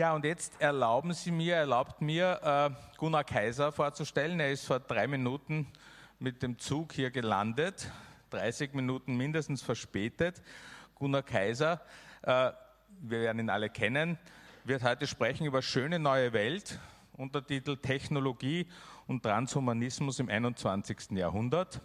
Ja, und jetzt erlauben Sie mir, erlaubt mir, äh, Gunnar Kaiser vorzustellen. Er ist vor drei Minuten mit dem Zug hier gelandet, 30 Minuten mindestens verspätet. Gunnar Kaiser, äh, wir werden ihn alle kennen, wird heute sprechen über schöne neue Welt, Untertitel Technologie und Transhumanismus im 21. Jahrhundert.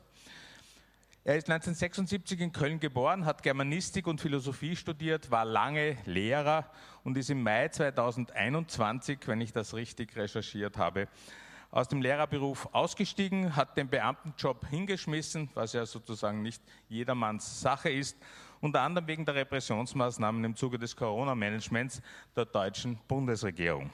Er ist 1976 in Köln geboren, hat Germanistik und Philosophie studiert, war lange Lehrer und ist im Mai 2021, wenn ich das richtig recherchiert habe, aus dem Lehrerberuf ausgestiegen, hat den Beamtenjob hingeschmissen, was ja sozusagen nicht jedermanns Sache ist, unter anderem wegen der Repressionsmaßnahmen im Zuge des Corona-Managements der deutschen Bundesregierung.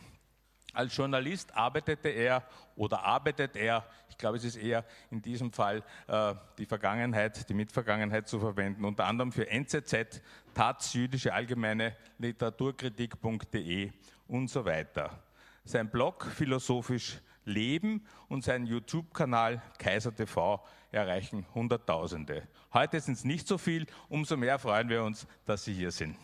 Als Journalist arbeitete er oder arbeitet er, ich glaube, es ist eher in diesem Fall äh, die Vergangenheit, die Mitvergangenheit zu verwenden, unter anderem für NZZ, Taz, Jüdische Allgemeine, Literaturkritik.de und so weiter. Sein Blog Philosophisch Leben und sein YouTube-Kanal Kaiser TV erreichen Hunderttausende. Heute sind es nicht so viel, umso mehr freuen wir uns, dass Sie hier sind.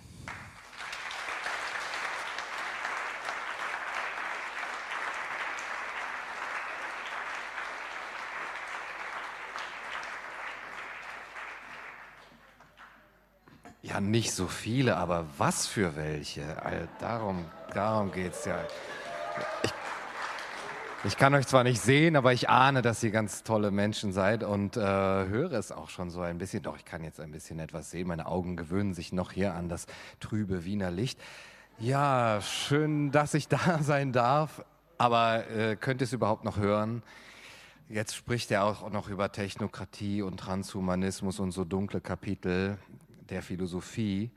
Ja, nicht so viele, aber was für welche? Also darum darum geht es ja. Ich, ich, kann euch zwar nicht sehen, aber ich ahne, dass ihr ganz tolle Menschen seid und äh, höre es auch schon so ein bisschen. Doch, ich kann jetzt ein bisschen etwas sehen. Meine Augen gewöhnen sich noch hier an das trübe Wiener Licht. Ja, schön, dass ich da sein darf. Aber äh, könnt ihr es überhaupt noch hören? Jetzt spricht er auch noch über Technokratie und Transhumanismus und so dunkle Kapitel der Philosophie.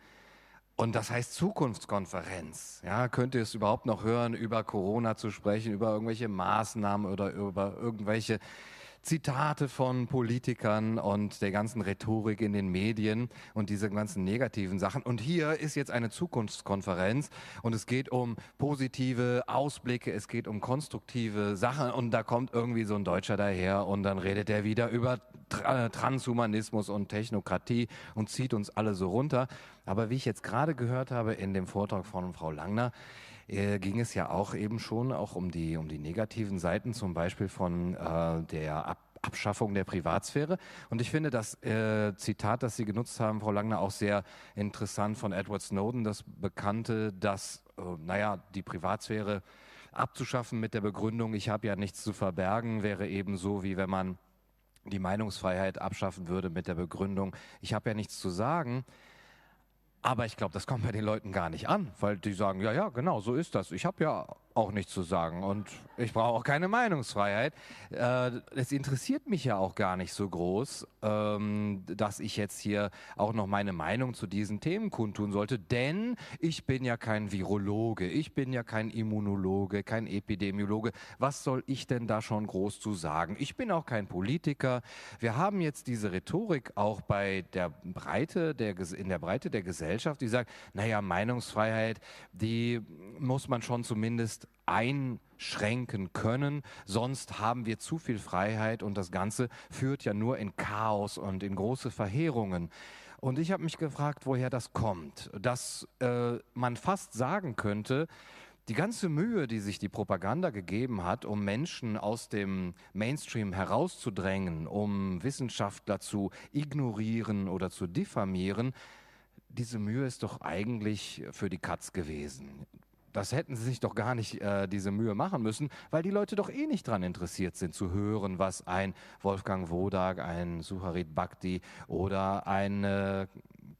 Und das heißt Zukunftskonferenz. Ja, könnt ihr es überhaupt noch hören, über Corona zu sprechen, über irgendwelche Maßnahmen oder über irgendwelche Zitate von Politikern und der ganzen Rhetorik in den Medien und diese ganzen negativen Sachen. Und hier ist jetzt eine Zukunftskonferenz und es geht um positive Ausblicke, es geht um konstruktive Sachen und da kommt irgendwie so ein Deutscher daher und dann redet er wieder über Transhumanismus und Technokratie und zieht uns alle so runter. Aber wie ich jetzt gerade gehört habe in dem Vortrag von Frau Langner, äh, ging es ja auch eben schon auch um die, um die negativen Seiten, zum Beispiel von äh, der Ab Abschaffung der Privatsphäre. Und ich finde das äh, Zitat, das Sie genutzt haben, Frau Langner, auch sehr interessant von Edward Snowden, das bekannte, dass, äh, naja, die Privatsphäre abzuschaffen mit der Begründung, ich habe ja nichts zu verbergen, wäre eben so, wie wenn man die Meinungsfreiheit abschaffen würde mit der Begründung, ich habe ja nichts zu sagen. Aber ich glaube, das kommt bei den Leuten gar nicht an, weil die sagen, ja, ja, genau, so ist das. Ich habe ja auch nichts zu sagen und ich brauche auch keine Meinungsfreiheit. Äh, es interessiert mich ja auch gar nicht so groß, ähm, dass ich jetzt hier auch noch meine Meinung zu diesen Themen kundtun sollte, denn ich bin ja kein Virologe, ich bin ja kein Immunologe, kein Epidemiologe. Was soll ich denn da schon groß zu sagen? Ich bin auch kein Politiker. Wir haben jetzt diese Rhetorik auch bei der Breite der, in der Breite der Gesellschaft, die sagt, naja, Meinungsfreiheit, die muss man schon zumindest einschränken können. Sonst haben wir zu viel Freiheit und das Ganze führt ja nur in Chaos und in große Verheerungen. Und ich habe mich gefragt, woher das kommt. Dass äh, man fast sagen könnte, die ganze Mühe, die sich die Propaganda gegeben hat, um Menschen aus dem Mainstream herauszudrängen, um Wissenschaftler zu ignorieren oder zu diffamieren, diese Mühe ist doch eigentlich für die Katz gewesen das hätten sie sich doch gar nicht äh, diese Mühe machen müssen, weil die Leute doch eh nicht daran interessiert sind zu hören, was ein Wolfgang Wodak, ein Suharit Bhakti oder ein äh,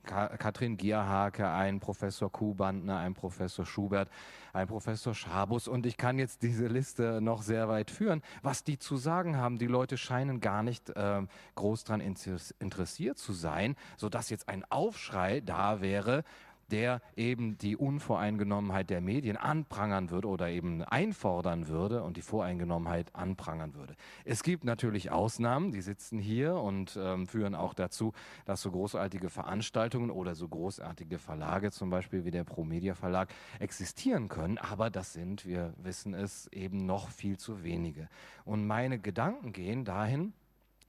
Katrin Gierhake, ein Professor Kuhbandner, ein Professor Schubert, ein Professor Schabus und ich kann jetzt diese Liste noch sehr weit führen, was die zu sagen haben. Die Leute scheinen gar nicht äh, groß daran interessiert zu sein, sodass jetzt ein Aufschrei da wäre, der eben die Unvoreingenommenheit der Medien anprangern würde oder eben einfordern würde und die Voreingenommenheit anprangern würde. Es gibt natürlich Ausnahmen, die sitzen hier und ähm, führen auch dazu, dass so großartige Veranstaltungen oder so großartige Verlage, zum Beispiel wie der Promedia Verlag, existieren können. Aber das sind, wir wissen es, eben noch viel zu wenige. Und meine Gedanken gehen dahin,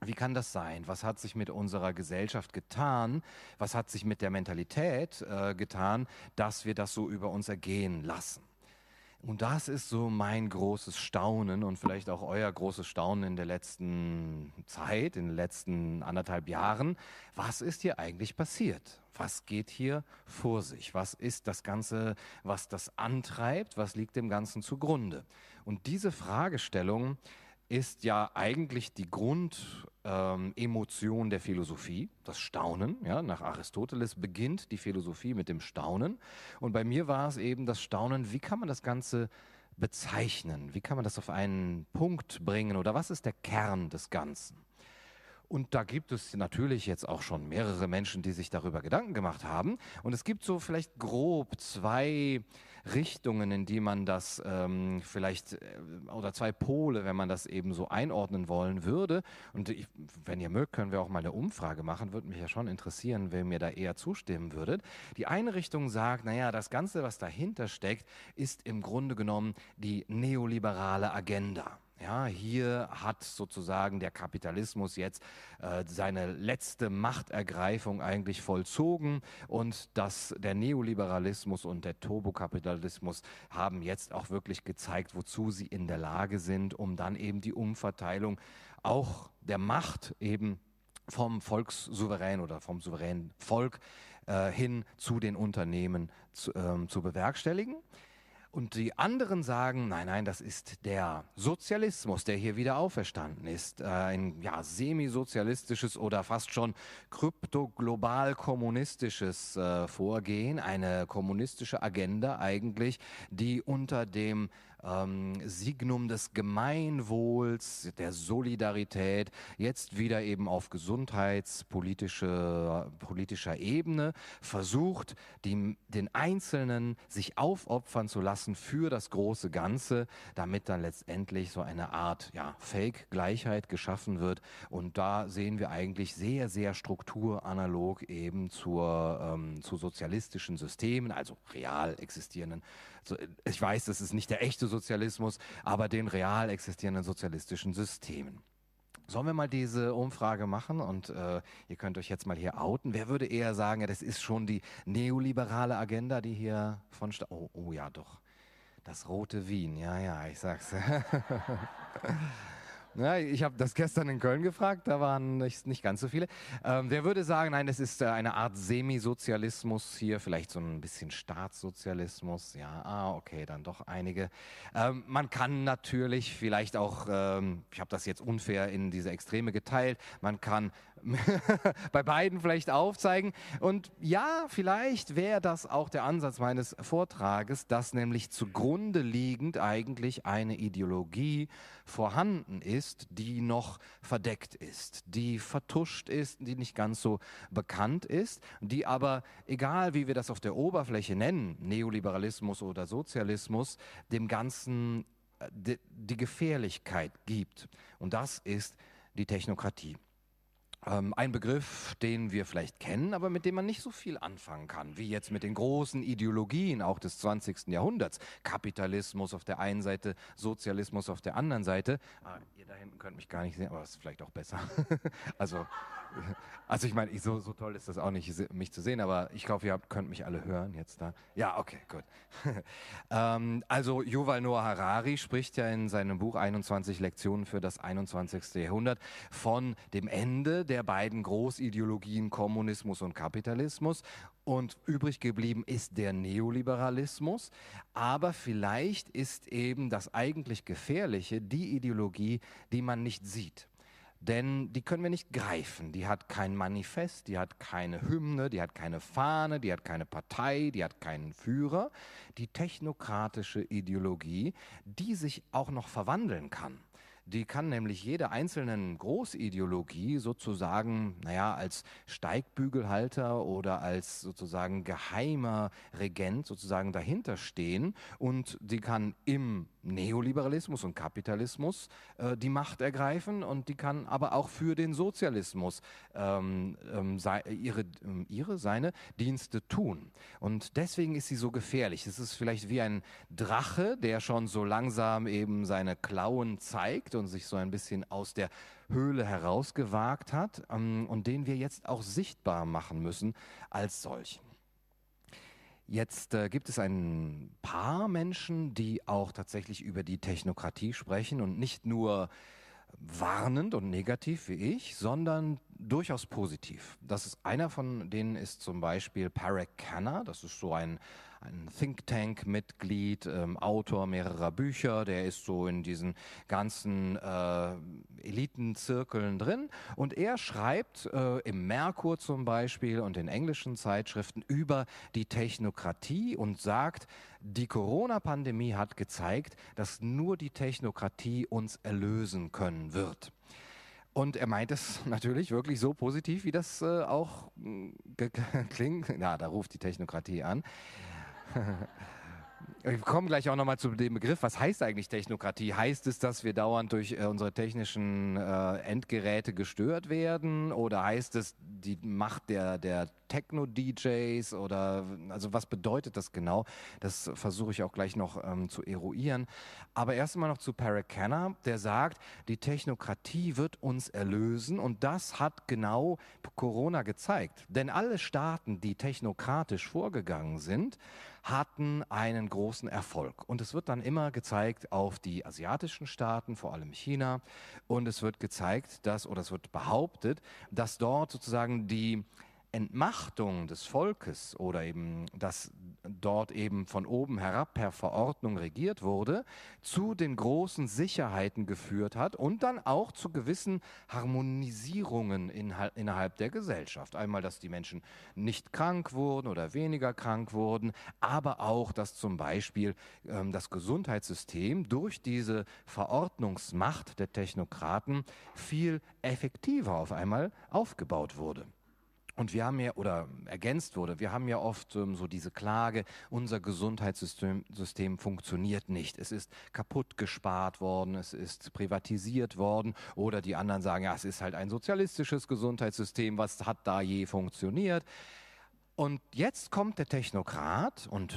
wie kann das sein? Was hat sich mit unserer Gesellschaft getan? Was hat sich mit der Mentalität äh, getan, dass wir das so über uns ergehen lassen? Und das ist so mein großes Staunen und vielleicht auch euer großes Staunen in der letzten Zeit, in den letzten anderthalb Jahren. Was ist hier eigentlich passiert? Was geht hier vor sich? Was ist das Ganze, was das antreibt? Was liegt dem Ganzen zugrunde? Und diese Fragestellung ist ja eigentlich die Grundemotion ähm, der Philosophie, das Staunen. Ja? Nach Aristoteles beginnt die Philosophie mit dem Staunen. Und bei mir war es eben das Staunen, wie kann man das Ganze bezeichnen? Wie kann man das auf einen Punkt bringen? Oder was ist der Kern des Ganzen? Und da gibt es natürlich jetzt auch schon mehrere Menschen, die sich darüber Gedanken gemacht haben. Und es gibt so vielleicht grob zwei Richtungen, in die man das ähm, vielleicht, äh, oder zwei Pole, wenn man das eben so einordnen wollen würde. Und ich, wenn ihr mögt, können wir auch mal eine Umfrage machen. Würde mich ja schon interessieren, wer mir da eher zustimmen würdet. Die eine Richtung sagt, naja, das Ganze, was dahinter steckt, ist im Grunde genommen die neoliberale Agenda. Ja, hier hat sozusagen der Kapitalismus jetzt äh, seine letzte Machtergreifung eigentlich vollzogen und dass der Neoliberalismus und der Turbokapitalismus haben jetzt auch wirklich gezeigt, wozu sie in der Lage sind, um dann eben die Umverteilung auch der Macht eben vom Volkssouverän oder vom souveränen Volk äh, hin zu den Unternehmen zu, ähm, zu bewerkstelligen. Und die anderen sagen, nein, nein, das ist der Sozialismus, der hier wieder auferstanden ist. Äh, ein ja, semisozialistisches oder fast schon kryptoglobal kommunistisches äh, Vorgehen, eine kommunistische Agenda eigentlich, die unter dem ähm, Signum des Gemeinwohls, der Solidarität, jetzt wieder eben auf gesundheitspolitischer politischer Ebene versucht, die, den Einzelnen sich aufopfern zu lassen für das große Ganze, damit dann letztendlich so eine Art ja, Fake-Gleichheit geschaffen wird. Und da sehen wir eigentlich sehr, sehr strukturanalog eben zur, ähm, zu sozialistischen Systemen, also real existierenden so, ich weiß, das ist nicht der echte Sozialismus, aber den real existierenden sozialistischen Systemen. Sollen wir mal diese Umfrage machen und äh, ihr könnt euch jetzt mal hier outen. Wer würde eher sagen, ja, das ist schon die neoliberale Agenda, die hier von... Sta oh, oh ja, doch. Das rote Wien, ja, ja, ich sag's. Ja, ich habe das gestern in Köln gefragt, da waren nicht, nicht ganz so viele. Ähm, wer würde sagen, nein, das ist äh, eine Art Semisozialismus hier, vielleicht so ein bisschen Staatssozialismus? Ja, ah, okay, dann doch einige. Ähm, man kann natürlich vielleicht auch, ähm, ich habe das jetzt unfair in diese Extreme geteilt, man kann bei beiden vielleicht aufzeigen. Und ja, vielleicht wäre das auch der Ansatz meines Vortrages, dass nämlich zugrunde liegend eigentlich eine Ideologie vorhanden ist, die noch verdeckt ist, die vertuscht ist, die nicht ganz so bekannt ist, die aber, egal wie wir das auf der Oberfläche nennen, Neoliberalismus oder Sozialismus, dem Ganzen äh, die, die Gefährlichkeit gibt. Und das ist die Technokratie. Ähm, ein Begriff, den wir vielleicht kennen, aber mit dem man nicht so viel anfangen kann, wie jetzt mit den großen Ideologien auch des 20. Jahrhunderts. Kapitalismus auf der einen Seite, Sozialismus auf der anderen Seite. Ah, ihr da hinten könnt mich gar nicht sehen, aber das ist vielleicht auch besser. also also ich meine, so, so toll ist das auch nicht, mich zu sehen, aber ich hoffe, ihr könnt mich alle hören jetzt da. Ja, okay, gut. ähm, also Yuval Noah Harari spricht ja in seinem Buch 21 Lektionen für das 21. Jahrhundert von dem Ende der beiden Großideologien Kommunismus und Kapitalismus und übrig geblieben ist der Neoliberalismus. Aber vielleicht ist eben das eigentlich Gefährliche die Ideologie, die man nicht sieht denn die können wir nicht greifen. Die hat kein Manifest, die hat keine Hymne, die hat keine Fahne, die hat keine Partei, die hat keinen Führer. Die technokratische Ideologie, die sich auch noch verwandeln kann. Die kann nämlich jede einzelnen Großideologie sozusagen, naja, als Steigbügelhalter oder als sozusagen geheimer Regent sozusagen dahinter stehen und die kann im Neoliberalismus und Kapitalismus äh, die Macht ergreifen und die kann aber auch für den Sozialismus ähm, ähm, ihre, ähm, ihre, seine Dienste tun. Und deswegen ist sie so gefährlich. Es ist vielleicht wie ein Drache, der schon so langsam eben seine Klauen zeigt und sich so ein bisschen aus der Höhle herausgewagt hat ähm, und den wir jetzt auch sichtbar machen müssen als solchen. Jetzt äh, gibt es ein paar Menschen, die auch tatsächlich über die Technokratie sprechen und nicht nur warnend und negativ wie ich, sondern durchaus positiv. Das ist einer von denen ist zum Beispiel Parek Khanna. Das ist so ein, ein Think Tank Mitglied, ähm, Autor mehrerer Bücher. Der ist so in diesen ganzen äh, Elitenzirkeln drin und er schreibt äh, im Merkur zum Beispiel und in englischen Zeitschriften über die Technokratie und sagt, die Corona-Pandemie hat gezeigt, dass nur die Technokratie uns erlösen können wird. Und er meint es natürlich wirklich so positiv, wie das äh, auch äh, klingt. Ja, da ruft die Technokratie an. Wir kommen gleich auch nochmal zu dem Begriff. Was heißt eigentlich Technokratie? Heißt es, dass wir dauernd durch äh, unsere technischen äh, Endgeräte gestört werden? Oder heißt es die Macht der, der Techno-DJs? Oder also was bedeutet das genau? Das versuche ich auch gleich noch ähm, zu eruieren. Aber erst einmal noch zu Paracanna, der sagt, die Technokratie wird uns erlösen. Und das hat genau Corona gezeigt. Denn alle Staaten, die technokratisch vorgegangen sind, hatten einen großen Erfolg. Und es wird dann immer gezeigt auf die asiatischen Staaten, vor allem China. Und es wird gezeigt, dass, oder es wird behauptet, dass dort sozusagen die Entmachtung des Volkes oder eben, dass dort eben von oben herab per Verordnung regiert wurde, zu den großen Sicherheiten geführt hat und dann auch zu gewissen Harmonisierungen innerhalb der Gesellschaft. Einmal, dass die Menschen nicht krank wurden oder weniger krank wurden, aber auch, dass zum Beispiel ähm, das Gesundheitssystem durch diese Verordnungsmacht der Technokraten viel effektiver auf einmal aufgebaut wurde. Und wir haben ja, oder ergänzt wurde, wir haben ja oft ähm, so diese Klage, unser Gesundheitssystem System funktioniert nicht. Es ist kaputt gespart worden, es ist privatisiert worden. Oder die anderen sagen, ja, es ist halt ein sozialistisches Gesundheitssystem, was hat da je funktioniert? Und jetzt kommt der Technokrat und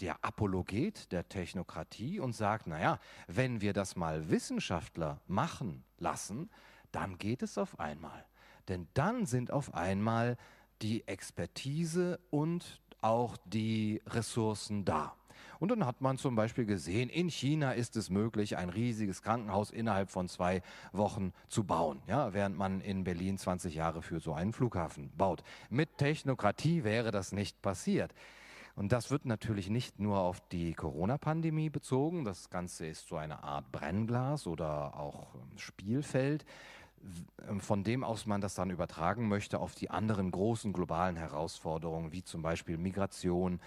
der Apologet der Technokratie und sagt, naja, wenn wir das mal Wissenschaftler machen lassen, dann geht es auf einmal. Denn dann sind auf einmal die Expertise und auch die Ressourcen da. Und dann hat man zum Beispiel gesehen, in China ist es möglich, ein riesiges Krankenhaus innerhalb von zwei Wochen zu bauen, ja, während man in Berlin 20 Jahre für so einen Flughafen baut. Mit Technokratie wäre das nicht passiert. Und das wird natürlich nicht nur auf die Corona-Pandemie bezogen. Das Ganze ist so eine Art Brennglas oder auch ähm, Spielfeld. Ähm, von dem aus man das dann übertragen möchte auf die anderen großen globalen Herausforderungen, wie zum Beispiel Migration,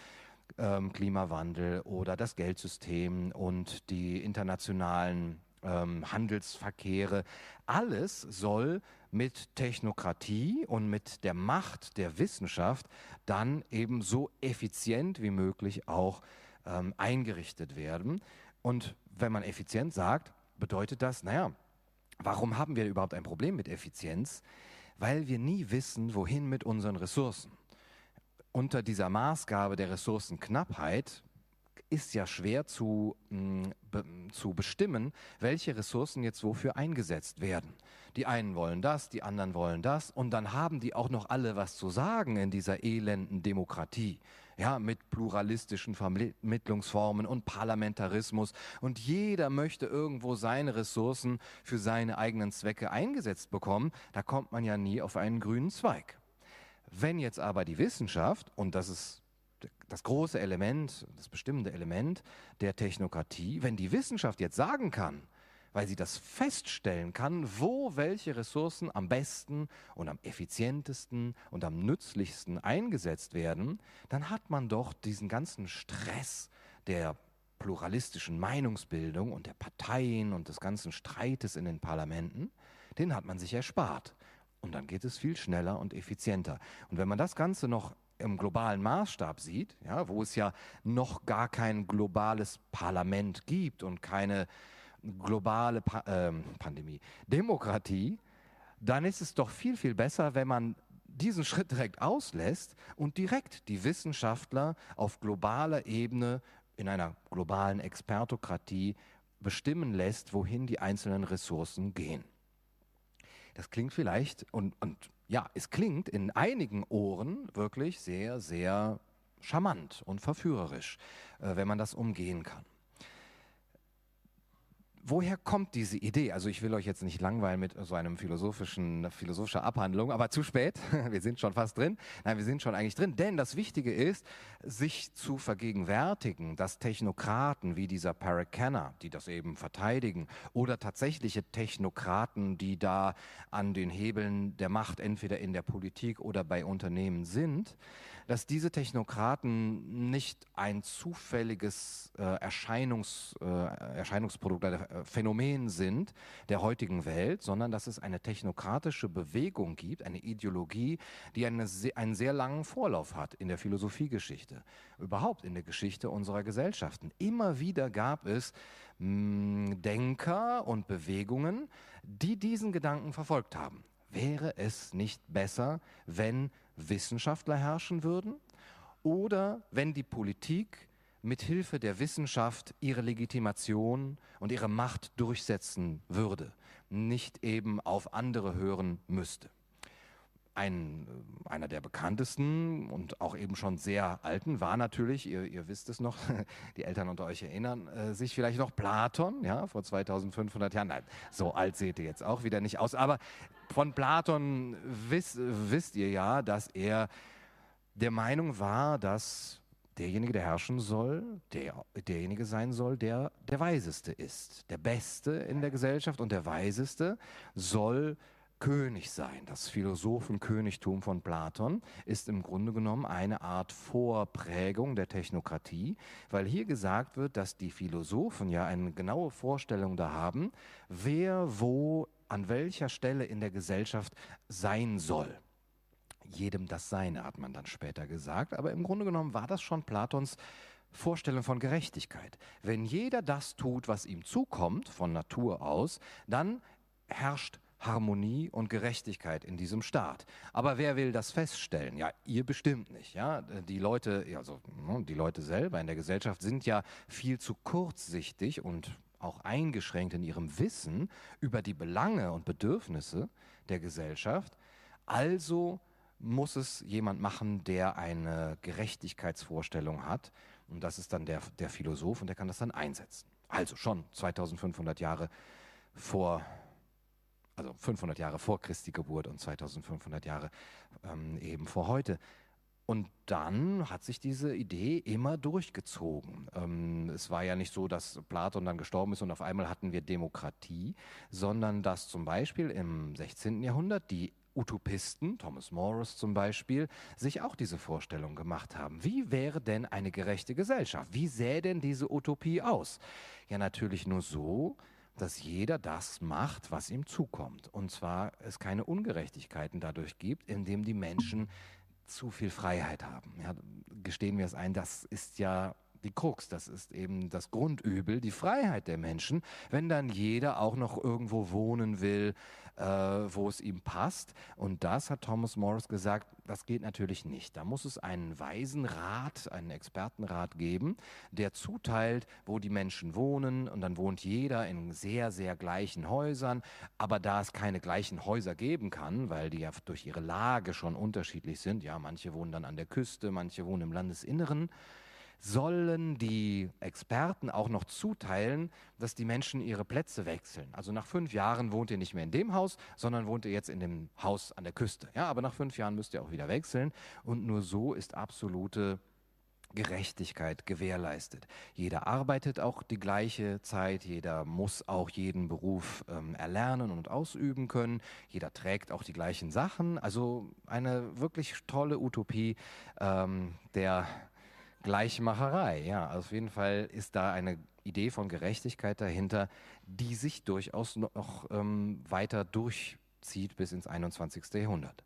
ähm, Klimawandel oder das Geldsystem und die internationalen ähm, Handelsverkehre. Alles soll mit Technokratie und mit der Macht der Wissenschaft dann eben so effizient wie möglich auch ähm, eingerichtet werden. Und wenn man effizient sagt, bedeutet das, naja, Warum haben wir überhaupt ein Problem mit Effizienz? Weil wir nie wissen, wohin mit unseren Ressourcen. Unter dieser Maßgabe der Ressourcenknappheit ist ja schwer zu, mh, mm, be, zu bestimmen, welche Ressourcen jetzt wofür eingesetzt werden. Die einen wollen das, die anderen wollen das und dann haben die auch noch alle was zu sagen in dieser elenden Demokratie. Ja, mit pluralistischen Vermittlungsformen und Parlamentarismus und jeder möchte irgendwo seine Ressourcen für seine eigenen Zwecke eingesetzt bekommen. Da kommt man ja nie auf einen grünen Zweig. Wenn jetzt aber die Wissenschaft, und das ist das große Element, das bestimmende Element der Technokratie, wenn die Wissenschaft jetzt sagen kann, weil sie das feststellen kann, wo welche Ressourcen am besten und am effizientesten und am nützlichsten eingesetzt werden, dann hat man doch diesen ganzen Stress der pluralistischen Meinungsbildung und der Parteien und des ganzen Streites in den Parlamenten, den hat man sich erspart. Und dann geht es viel schneller und effizienter. Und wenn man das Ganze noch im globalen Maßstab sieht, ja, wo es ja noch gar kein globales Parlament gibt und keine globale pa äh, Pandemie, Demokratie, dann ist es doch viel, viel besser, wenn man diesen Schritt direkt auslässt und direkt die Wissenschaftler auf globaler Ebene in einer globalen Expertokratie bestimmen lässt, wohin die einzelnen Ressourcen gehen. Das klingt vielleicht und, und ja, es klingt in einigen Ohren wirklich sehr, sehr charmant und verführerisch, äh, wenn man das umgehen kann woher kommt diese Idee? Also ich will euch jetzt nicht langweilen mit so einem philosophischen, philosophischer Abhandlung, aber zu spät. Wir sind schon fast drin. Nein, wir sind schon eigentlich drin. Denn das Wichtige ist, sich zu vergegenwärtigen, dass Technokraten wie dieser Paracanner, die das eben verteidigen, oder tatsächliche Technokraten, die da an den Hebeln der Macht entweder in der Politik oder bei Unternehmen sind, dass diese Technokraten nicht ein zufälliges äh, Erscheinungs, äh, Erscheinungsprodukt, äh, Phänomen sind der heutigen Welt, sondern dass es eine technokratische Bewegung gibt, eine Ideologie, die eine, einen sehr langen Vorlauf hat in der Philosophiegeschichte, überhaupt in der Geschichte unserer Gesellschaften. Immer wieder gab es mh, hm, Denker und Bewegungen, die diesen Gedanken verfolgt haben. Wäre es nicht besser, wenn Wissenschaftler herrschen würden oder wenn die Politik mit Hilfe der Wissenschaft ihre Legitimation und ihre Macht durchsetzen würde, nicht eben auf andere hören müsste. Ein, äh, einer der bekanntesten und auch eben schon sehr alten war natürlich, ihr, ihr wisst es noch, die Eltern unter euch erinnern äh, sich vielleicht noch, Platon, ja, vor 2500 Jahren. Nein, so alt seht ihr jetzt auch wieder nicht aus. Aber von Platon wisst, wisst ihr ja, dass er der Meinung war, dass derjenige, der herrschen soll, der, derjenige sein soll, der der Weiseste ist. Der Beste in der Gesellschaft und der Weiseste soll König sein. Das Philosophenkönigtum von Platon ist im Grunde genommen eine Art Vorprägung der Technokratie, weil hier gesagt wird, dass die Philosophen ja eine genaue Vorstellung da haben, wer wo an welcher Stelle in der Gesellschaft sein soll jedem das Seine, hat man dann später gesagt. Aber im Grunde genommen war das schon Platons Vorstellung von Gerechtigkeit. Wenn jeder das tut, was ihm zukommt, von Natur aus, dann herrscht Harmonie und Gerechtigkeit in diesem Staat. Aber wer will das feststellen? Ja, ihr bestimmt nicht. Ja, die Leute, also ne, die Leute selber in der Gesellschaft sind ja viel zu kurzsichtig und auch eingeschränkt in ihrem Wissen über die Belange und Bedürfnisse der Gesellschaft. Also muss es jemand machen, der eine Gerechtigkeitsvorstellung hat. Und das ist dann der, der Philosoph und der kann das dann einsetzen. Also schon 2500 Jahre vor, also 500 Jahre vor Christi Geburt und 2500 Jahre ähm, eben vor heute. Und dann hat sich diese Idee immer durchgezogen. Ähm, es war ja nicht so, dass Platon dann gestorben ist und auf einmal hatten wir Demokratie, sondern dass zum Beispiel im 16. Jahrhundert die Utopisten, Thomas Morris zum Beispiel, sich auch diese Vorstellung gemacht haben. Wie wäre denn eine gerechte Gesellschaft? Wie sähe denn diese Utopie aus? Ja, natürlich nur so, dass jeder das macht, was ihm zukommt. Und zwar es keine Ungerechtigkeiten dadurch gibt, indem die Menschen zu viel Freiheit haben. Ja, gestehen wir es ein, das ist ja die Krux, das ist eben das Grundübel, die Freiheit der Menschen, wenn dann jeder auch noch irgendwo wohnen will, äh, wo es ihm passt. Und das hat Thomas Morris gesagt, das geht natürlich nicht. Da muss es einen weisen Rat, einen Expertenrat geben, der zuteilt, wo die Menschen wohnen. Und dann wohnt jeder in sehr, sehr gleichen Häusern. Aber da es keine gleichen Häuser geben kann, weil die ja durch ihre Lage schon unterschiedlich sind, ja, manche wohnen dann an der Küste, manche wohnen im Landesinneren, sollen die Experten auch noch zuteilen, dass die Menschen ihre Plätze wechseln. Also nach fünf Jahren wohnt ihr nicht mehr in dem Haus, sondern wohnt ihr jetzt in dem Haus an der Küste. Ja, aber nach fünf Jahren müsst ihr auch wieder wechseln. Und nur so ist absolute Gerechtigkeit gewährleistet. Jeder arbeitet auch die gleiche Zeit, jeder muss auch jeden Beruf ähm, erlernen und ausüben können, jeder trägt auch die gleichen Sachen. Also eine wirklich tolle Utopie ähm, der Gleichmacherei, ja. Auf jeden Fall ist da eine Idee von Gerechtigkeit dahinter, die sich durchaus noch ähm, weiter durchzieht bis ins 21. Jahrhundert.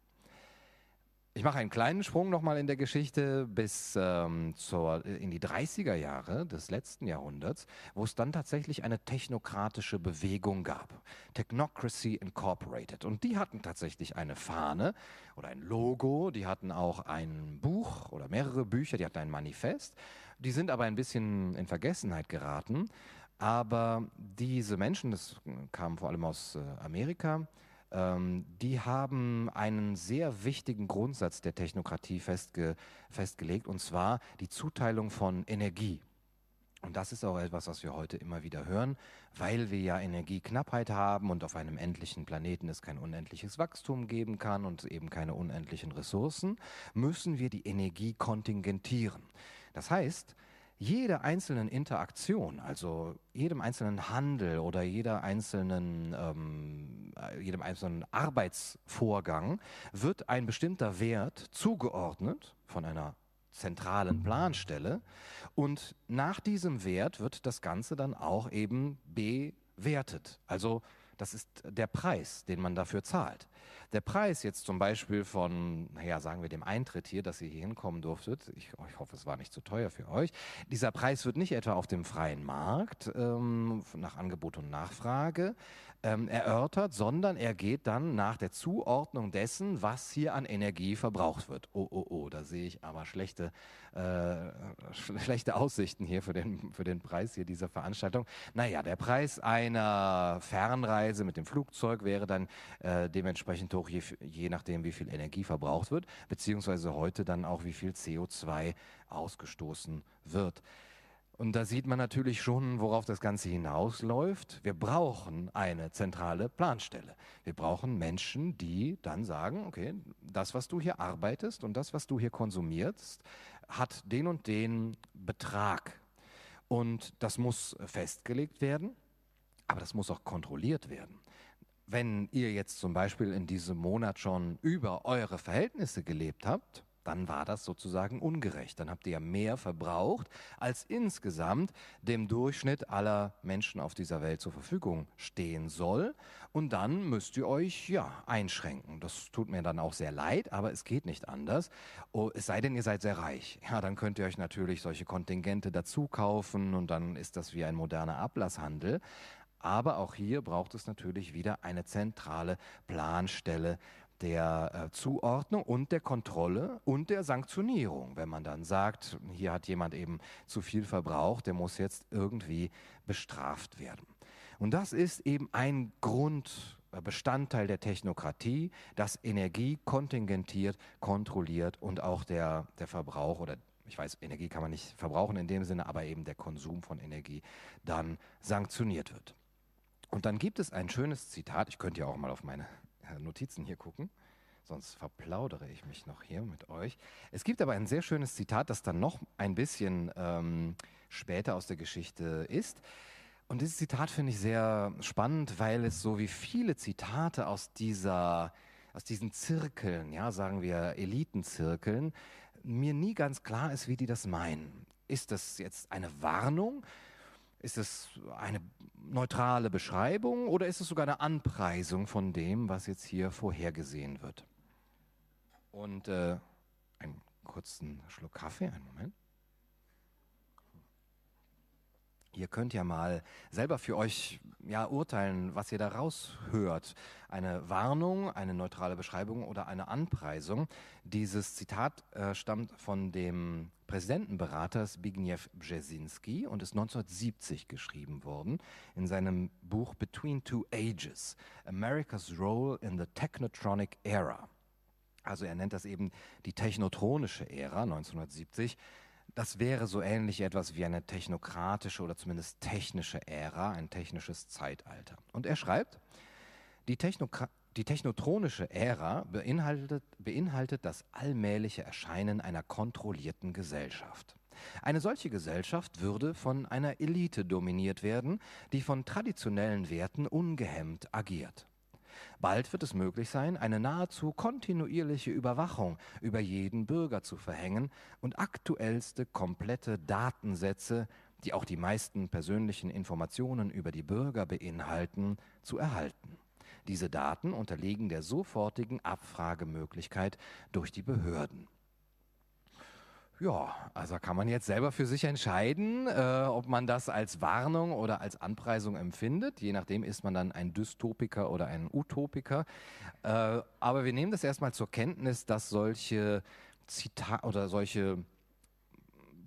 Ich mache einen kleinen Sprung nochmal in der Geschichte bis ähm, zur, in die 30er Jahre des letzten Jahrhunderts, wo es dann tatsächlich eine technokratische Bewegung gab. Technocracy Incorporated. Und die hatten tatsächlich eine Fahne oder ein Logo, die hatten auch ein Buch oder mehrere Bücher, die hatten ein Manifest. Die sind aber ein bisschen in Vergessenheit geraten. Aber diese Menschen, das kam vor allem aus äh, Amerika, ähm, die haben einen sehr wichtigen Grundsatz der Technokratie festge festgelegt, und zwar die Zuteilung von Energie. Und das ist auch etwas, was wir heute immer wieder hören, weil wir ja Energieknappheit haben und auf einem endlichen Planeten es kein unendliches Wachstum geben kann und eben keine unendlichen Ressourcen, müssen wir die Energie kontingentieren. Das heißt, jede einzelnen Interaktion, also jedem einzelnen Handel oder jeder einzelnen, ähm, jedem einzelnen Arbeitsvorgang wird ein bestimmter Wert zugeordnet von einer zentralen Planstelle und nach diesem Wert wird das Ganze dann auch eben bewertet. Also das ist der Preis, den man dafür zahlt. Der Preis jetzt zum Beispiel von, naja, sagen wir dem Eintritt hier, dass ihr hier hinkommen durftet, ich, ich hoffe, es war nicht zu teuer für euch, dieser Preis wird nicht etwa auf dem freien Markt ähm, nach Angebot und Nachfrage ähm, erörtert, sondern er geht dann nach der Zuordnung dessen, was hier an Energie verbraucht wird. Oh, oh, oh, da sehe ich aber schlechte, äh, schlechte Aussichten hier für den, für den Preis hier dieser Veranstaltung. Naja, der Preis einer Fernreise mit dem Flugzeug wäre dann äh, dementsprechend hoch, je, je nachdem, wie viel Energie verbraucht wird, beziehungsweise heute dann auch, wie viel CO2 ausgestoßen wird. Und da sieht man natürlich schon, worauf das Ganze hinausläuft. Wir brauchen eine zentrale Planstelle. Wir brauchen Menschen, die dann sagen, okay, das, was du hier arbeitest und das, was du hier konsumierst, hat den und den Betrag. Und das muss festgelegt werden, aber das muss auch kontrolliert werden. Wenn ihr jetzt zum Beispiel in diesem Monat schon über eure Verhältnisse gelebt habt, dann war das sozusagen ungerecht. Dann habt ihr ja mehr verbraucht, als insgesamt dem Durchschnitt aller Menschen auf dieser Welt zur Verfügung stehen soll. Und dann müsst ihr euch ja einschränken. Das tut mir dann auch sehr leid, aber es geht nicht anders. Oh, es sei denn, ihr seid sehr reich. Ja, dann könnt ihr euch natürlich solche Kontingente dazu kaufen und dann ist das wie ein moderner Ablasshandel. Aber auch hier braucht es natürlich wieder eine zentrale Planstelle, der äh, Zuordnung und der Kontrolle und der Sanktionierung. Wenn man dann sagt, hier hat jemand eben zu viel verbraucht, der muss jetzt irgendwie bestraft werden. Und das ist eben ein Grundbestandteil der Technokratie, dass Energie kontingentiert, kontrolliert und auch der, der Verbrauch oder ich weiß, Energie kann man nicht verbrauchen in dem Sinne, aber eben der Konsum von Energie dann sanktioniert wird. Und dann gibt es ein schönes Zitat, ich könnte ja auch mal auf meine Notizen hier gucken. Sonst verplaudere ich mich noch hier mit euch. Es gibt aber ein sehr schönes Zitat, das dann noch ein bisschen ähm, später aus der Geschichte ist. Und dieses Zitat finde ich sehr spannend, weil es so wie viele Zitate aus dieser, aus diesen Zirkeln, ja, sagen wir Elitenzirkeln, mir nie ganz klar ist, wie die das meinen. Ist das jetzt eine Warnung? Ist es eine neutrale Beschreibung oder ist es sogar eine Anpreisung von dem, was jetzt hier vorhergesehen wird? Und äh, einen kurzen Schluck Kaffee, einen Moment. Ihr könnt ja mal selber für euch ja, urteilen, was ihr da raushört. Eine Warnung, eine neutrale Beschreibung oder eine Anpreisung. Dieses Zitat äh, stammt von dem Präsidentenberater Zbigniew Brzezinski und ist 1970 geschrieben worden in seinem Buch Between Two Ages, America's Role in the Technotronic Era. Also er nennt das eben die technotronische Ära 1970 das wäre so ähnlich etwas wie eine technokratische oder zumindest technische Ära, ein technisches Zeitalter. Und er schreibt, die, Technokra die technotronische Ära beinhaltet, beinhaltet das allmähliche Erscheinen einer kontrollierten Gesellschaft. Eine solche Gesellschaft würde von einer Elite dominiert werden, die von traditionellen Werten ungehemmt agiert. Bald wird es möglich sein, eine nahezu kontinuierliche Überwachung über jeden Bürger zu verhängen und aktuellste komplette Datensätze, die auch die meisten persönlichen Informationen über die Bürger beinhalten, zu erhalten. Diese Daten unterliegen der sofortigen Abfragemöglichkeit durch die Behörden. Ja, also kann man jetzt selber für sich entscheiden, äh, ob man das als Warnung oder als Anpreisung empfindet. Je nachdem ist man dann ein Dystopiker oder ein Utopiker. Äh, aber wir nehmen das erstmal zur Kenntnis, dass solche Zitate oder solche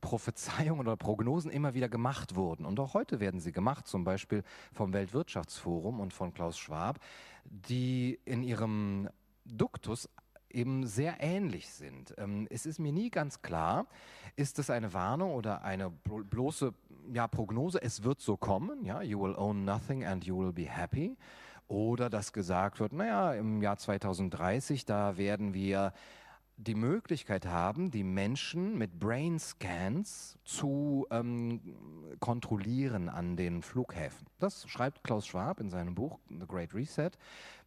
Prophezeiungen oder Prognosen immer wieder gemacht wurden. Und auch heute werden sie gemacht, zum Beispiel vom Weltwirtschaftsforum und von Klaus Schwab, die in ihrem Duktus eben sehr ähnlich sind. Ähm, es ist mir nie ganz klar, ist es eine Warnung oder eine bloße ja, Prognose, es wird so kommen, ja, you will own nothing and you will be happy. Oder dass gesagt wird, naja, im Jahr 2030, da werden wir die Möglichkeit haben, die Menschen mit Brain Scans zu ähm, kontrollieren an den Flughäfen. Das schreibt Klaus Schwab in seinem Buch The Great Reset.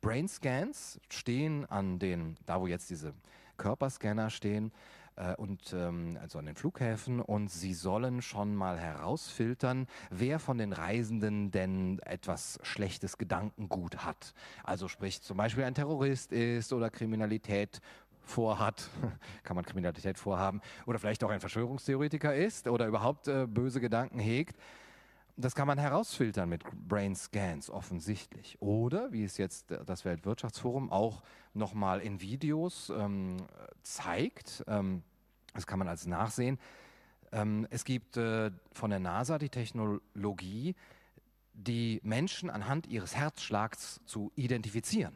Brain Scans stehen an den, da wo jetzt diese Körperscanner stehen, äh, und ähm, also an den Flughäfen und sie sollen schon mal herausfiltern, wer von den Reisenden denn etwas schlechtes Gedankengut hat. Also sprich zum Beispiel ein Terrorist ist oder Kriminalität vorhat, kann man Kriminalität vorhaben, oder vielleicht auch ein Verschwörungstheoretiker ist oder überhaupt äh, böse Gedanken hegt. Das kann man herausfiltern mit Brain Scans offensichtlich. Oder, wie es jetzt das Weltwirtschaftsforum auch nochmal in Videos ähm, zeigt, ähm, das kann man als nachsehen, ähm, es gibt äh, von der NASA die Technologie, die Menschen anhand ihres Herzschlags zu identifizieren.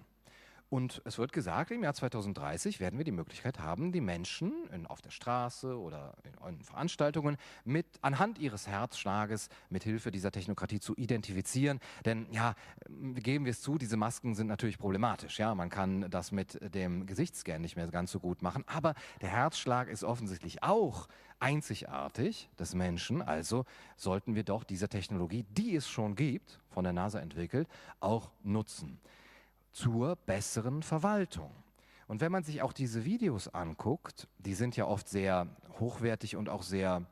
Und es wird gesagt, im Jahr 2030 werden wir die Möglichkeit haben, die Menschen in, auf der Straße oder in, in, Veranstaltungen mit anhand ihres Herzschlages mit Hilfe dieser Technokratie zu identifizieren. Denn ja, geben wir es zu, diese Masken sind natürlich problematisch. Ja, man kann das mit dem Gesichtsscan nicht mehr ganz so gut machen. Aber der Herzschlag ist offensichtlich auch einzigartig des Menschen. Also sollten wir doch diese Technologie, die es schon gibt, von der NASA entwickelt, auch nutzen zur besseren Verwaltung. Und wenn man sich auch diese Videos anguckt, die sind ja oft sehr hochwertig und auch sehr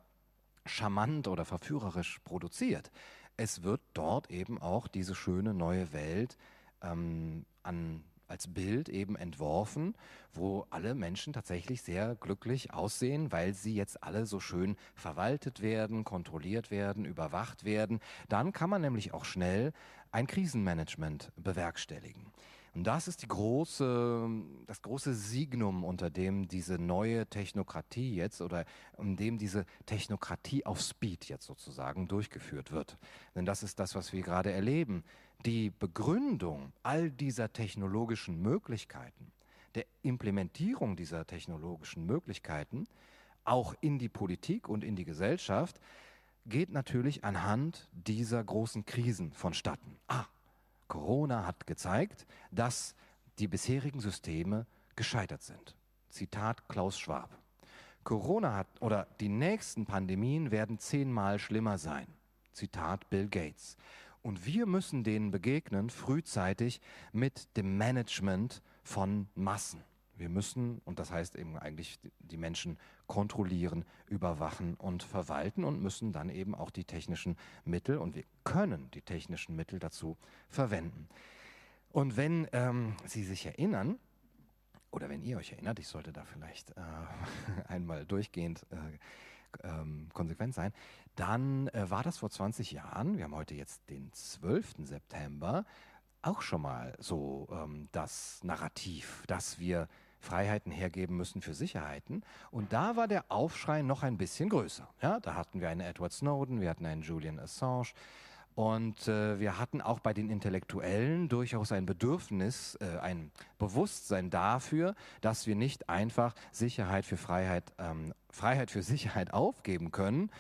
charmant oder verführerisch produziert. Es wird dort eben auch diese schöne neue Welt ähm, an, als Bild eben entworfen, wo alle Menschen tatsächlich sehr glücklich aussehen, weil sie jetzt alle so schön verwaltet werden, kontrolliert werden, überwacht werden. Dann kann man nämlich auch schnell ein Krisenmanagement bewerkstelligen. Und das ist die große, das große Signum, unter dem diese neue Technokratie jetzt oder in dem diese Technokratie auf Speed jetzt sozusagen durchgeführt wird. Denn das ist das, was wir gerade erleben. Die Begründung all dieser technologischen Möglichkeiten, der Implementierung dieser technologischen Möglichkeiten, auch in die Politik und in die Gesellschaft, geht natürlich anhand dieser großen Krisen vonstatten. Ah, Corona hat gezeigt, dass die bisherigen Systeme gescheitert sind. Zitat Klaus Schwab. Corona hat oder die nächsten Pandemien werden zehnmal schlimmer sein. Zitat Bill Gates. Und wir müssen denen begegnen, frühzeitig mit dem Management von Massen. Wir müssen, und das heißt eben eigentlich die Menschen kontrollieren, überwachen und verwalten und müssen dann eben auch die technischen Mittel, und wir können die technischen Mittel dazu verwenden. Und wenn ähm, Sie sich erinnern, oder wenn ihr euch erinnert, ich sollte da vielleicht äh, einmal durchgehend äh, ähm, konsequent sein, dann äh, war das vor 20 Jahren, wir haben heute jetzt den 12. September, auch schon mal so ähm, das Narrativ, dass wir Freiheiten hergeben müssen für Sicherheiten. Und da war der Aufschrei noch ein bisschen größer. Ja, da hatten wir einen Edward Snowden, wir hatten einen Julian Assange. Und äh, wir hatten auch bei den Intellektuellen durchaus ein Bedürfnis, äh, ein Bewusstsein dafür, dass wir nicht einfach Sicherheit für Freiheit, ähm, Freiheit für Sicherheit aufgeben können.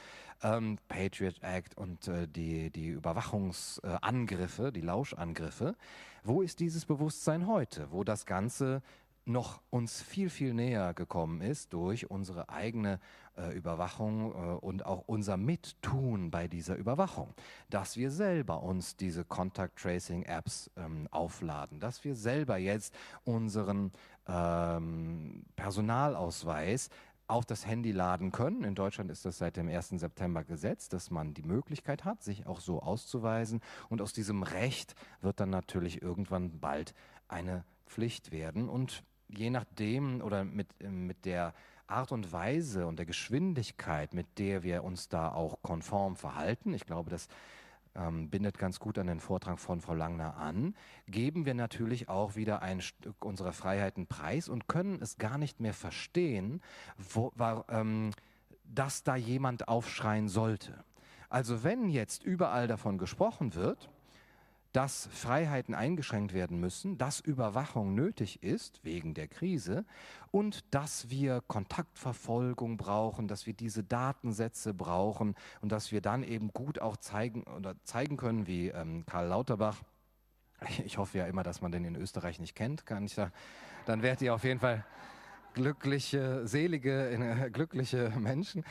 Ähm, Patriot Act und äh, die, die Überwachungsangriffe, die Lauschangriffe. Wo ist dieses Bewusstsein heute, wo das Ganze noch uns viel, viel näher gekommen ist durch unsere eigene äh, Überwachung äh, und auch unser Mittun bei dieser Überwachung. Dass wir selber uns diese Contact Tracing Apps ähm, aufladen, dass wir selber jetzt unseren ähm, Personalausweis auf das Handy laden können. In Deutschland ist das seit dem 1. September gesetzt, dass man die Möglichkeit hat, sich auch so auszuweisen. Und aus diesem Recht wird dann natürlich irgendwann bald eine Pflicht werden. Und je nachdem oder mit, mit der Art und Weise und der Geschwindigkeit, mit der wir uns da auch konform verhalten, ich glaube, das ähm, bindet ganz gut an den Vortrag von Frau Langner an, geben wir natürlich auch wieder ein Stück unserer Freiheiten preis und können es gar nicht mehr verstehen, wo, war, ähm, dass da jemand aufschreien sollte. Also wenn jetzt überall davon gesprochen wird, dass Freiheiten eingeschränkt werden müssen, dass Überwachung nötig ist wegen der Krise und dass wir Kontaktverfolgung brauchen, dass wir diese Datensätze brauchen und dass wir dann eben gut auch zeigen oder zeigen können, wie ähm, Karl Lauterbach. Ich hoffe ja immer, dass man den in Österreich nicht kennt, kann ich da. Dann werdet ihr auf jeden Fall glückliche, selige, äh, glückliche Menschen,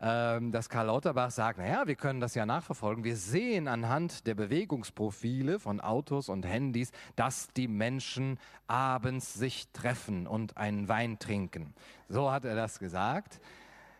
ähm, dass Karl Lauterbach sagt, naja, wir können das ja nachverfolgen. Wir sehen anhand der Bewegungsprofile von Autos und Handys, dass die Menschen abends sich treffen und einen Wein trinken. So hat er das gesagt